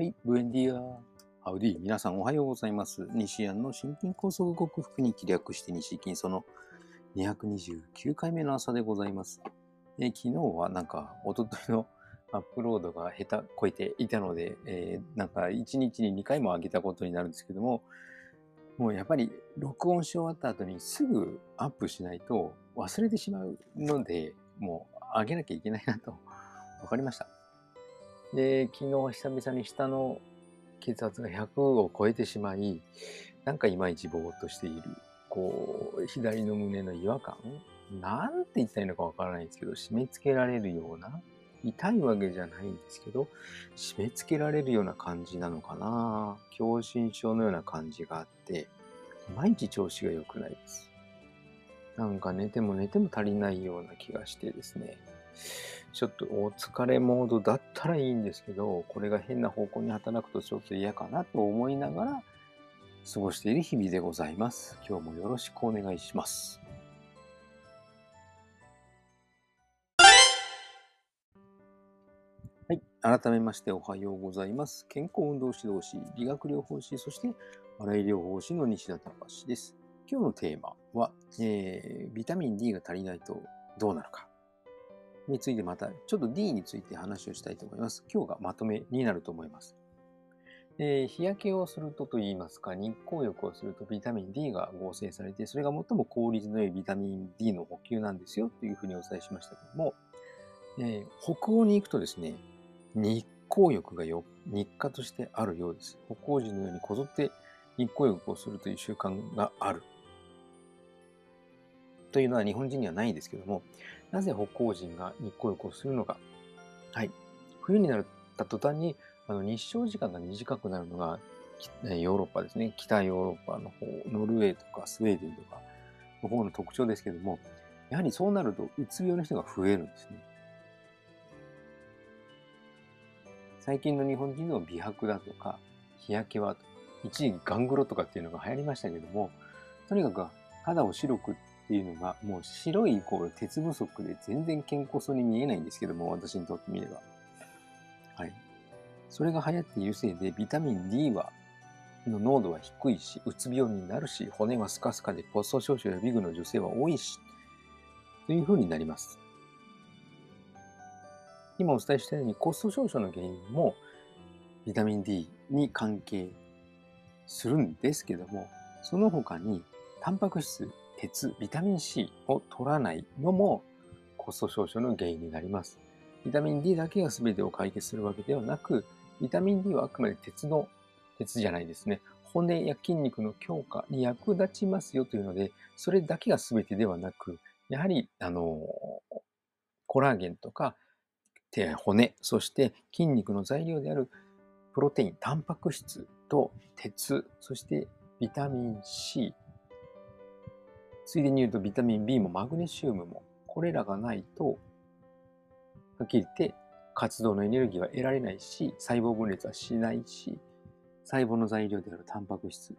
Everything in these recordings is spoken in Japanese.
はい、ブエンディア。ハウディ、皆さんおはようございます。西安の心筋梗塞克服に気略して西筋その229回目の朝でございます。え昨日はなんか、一昨日のアップロードが下手、超えていたので、えーなんか1日に2回も上げたことになるんですけども、もうやっぱり録音し終わった後にすぐアップしないと忘れてしまうので、もう上げなきゃいけないなと分かりました。で、昨日は久々に下の血圧が100を超えてしまい、なんかいまいちぼーっとしている、こう、左の胸の違和感なんて言ったらいいのかわからないんですけど、締め付けられるような、痛いわけじゃないんですけど、締め付けられるような感じなのかな狭心症のような感じがあって、いまいち調子が良くないです。なんか寝ても寝ても足りないような気がしてですね。ちょっとお疲れモードだったらいいんですけど、これが変な方向に働くとちょっと嫌かなと思いながら過ごしている日々でございます。今日もよろしくお願いします。はい。改めましておはようございます。健康運動指導士、理学療法士、そして笑い療法士の西田隆です。今日のテーマは、えービタミン D が足りないとどうなるか。についてまた、ちょっと D について話をしたいと思います。今日がまとめになると思います。えー日焼けをするとといいますか、日光浴をするとビタミン D が合成されて、それが最も効率の良いビタミン D の補給なんですよというふうにお伝えしましたけども、えー北欧に行くとですね、日光浴がよ日課としてあるようです。北欧人のようにこぞって日光浴をするという習慣がある。というのは日本人にはないんですけども、なぜ北欧人が日光浴をするのか。はい。冬になった途端にあの日照時間が短くなるのがヨーロッパですね。北ヨーロッパの方、ノルウェーとかスウェーデンとかの方の特徴ですけども、やはりそうなるとうつ病の人が増えるんですね。最近の日本人の美白だとか日焼けは一時期ガングロとかっていうのが流行りましたけどもとにかく肌を白くっていうのがもう白いイコール鉄不足で全然健康そうに見えないんですけども私にとってみれば。はい。それが流行っているせいでビタミン D はの濃度は低いしうつ病になるし骨はスカスカで骨粗しょう症やビグの女性は多いしというふうになります。今お伝えしたように骨粗しょう症の原因もビタミン D に関係するんですけどもその他にタンパク質鉄ビタミン C を取らないのも骨粗しょう症の原因になります。ビタミン D だけが全てを解決するわけではなくビタミン D はあくまで鉄の鉄じゃないですね。骨や筋肉の強化に役立ちますよというのでそれだけが全てではなくやはりあのコラーゲンとか手骨そして筋肉の材料であるプロテインタンパク質と鉄そしてビタミン C ついでに言うとビタミン B もマグネシウムもこれらがないとはっきり言って活動のエネルギーは得られないし細胞分裂はしないし細胞の材料であるタンパク質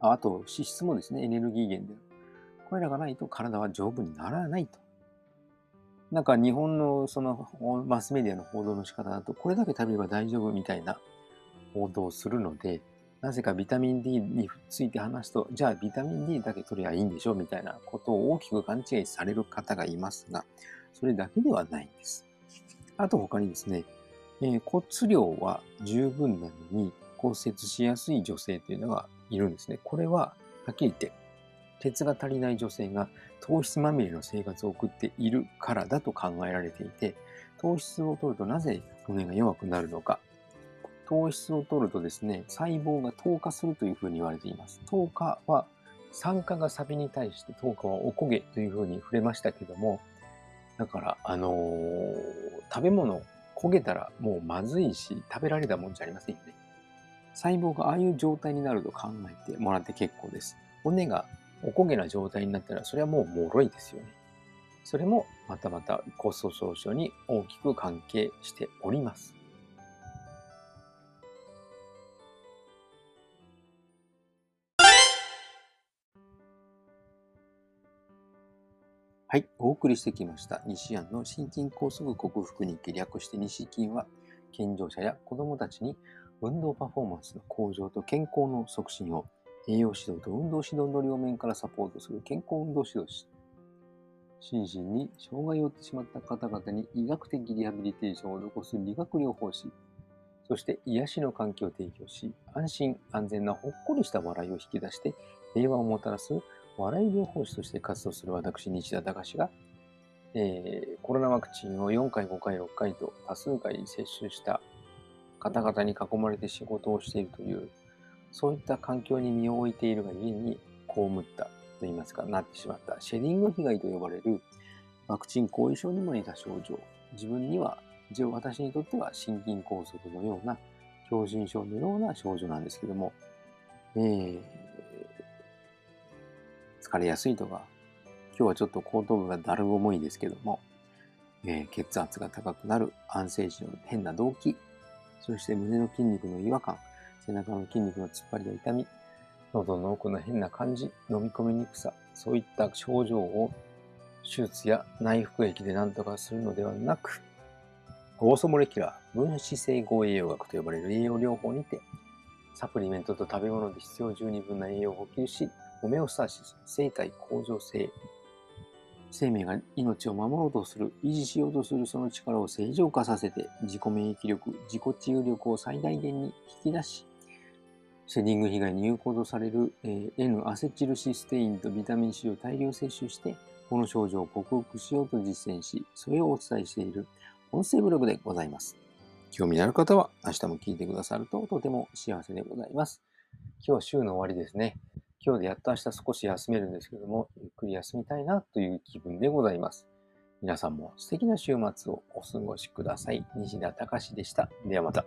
あと脂質もですねエネルギー源である。これらがないと体は丈夫にならないと。なんか日本のそのマスメディアの報道の仕方だと、これだけ食べれば大丈夫みたいな報道をするので、なぜかビタミン D について話すと、じゃあビタミン D だけ取りゃいいんでしょみたいなことを大きく勘違いされる方がいますが、それだけではないんです。あと他にですね、えー骨量は十分なのに骨折しやすい女性というのがいるんですね。これははっきり言って、鉄が足りない女性が糖質まみれの生活を送っているからだと考えられていて、糖質を取るとなぜ骨が弱くなるのか。糖質を取るとですね、細胞が糖化するというふうに言われています。糖化は酸化がサビに対して糖化はおこげというふうに触れましたけども、だから、あのー食べ物焦げたらもうまずいし、食べられたもんじゃありませんよね。細胞がああいう状態になると考えてもらって結構です。骨がおこげな状態になったら、それはもう脆いですよね。それもまたまた骨粗鬆症に大きく関係しております。はい、お送りしてきました西安の心筋梗塞克服に略して西筋は健常者や子どもたちに運動パフォーマンスの向上と健康の促進を栄養指導と運動指導の両面からサポートする健康運動指導士。心身に障害を負ってしまった方々に医学的リハビリテーションを残す理学療法士。そして癒しの環境を提供し、安心安全なほっこりした笑いを引き出して平和をもたらす笑い療法士として活動する私、西田隆が、えー、コロナワクチンを4回、5回、6回と多数回接種した方々に囲まれて仕事をしているという、そういった環境に身を置いているがゆえに被ったといいますか、なってしまったシェディング被害と呼ばれるワクチン後遺症にも似た症状。自分には、私にとっては心筋梗塞のような、狭心症のような症状なんですけども、えー、疲れやすいとか、今日はちょっと後頭部がだる重いですけども、えー、血圧が高くなる、安静時の変な動悸、そして胸の筋肉の違和感、背中の筋肉の突っ張りや痛み、喉の奥の変な感じ、飲み込みにくさ、そういった症状を手術や内服液で何とかするのではなく、ゴーソモレキュラー分子整合栄養学と呼ばれる栄養療法にて、サプリメントと食べ物で必要十二分な栄養を補給し、ホメオスタシス、生体向上性、生命が命を守ろうとする、維持しようとするその力を正常化させて、自己免疫力、自己治癒力を最大限に引き出し、シェディング被害に有効とされる、え、N アセチルシステインとビタミン C を大量摂取して、この症状を克服しようと実践し、それをお伝えしている音声ブログでございます。興味のある方は明日も聞いてくださるととても幸せでございます。今日は週の終わりですね。今日でやっと明日少し休めるんですけども、ゆっくり休みたいなという気分でございます。皆さんも素敵な週末をお過ごしください。西田隆でした。ではまた。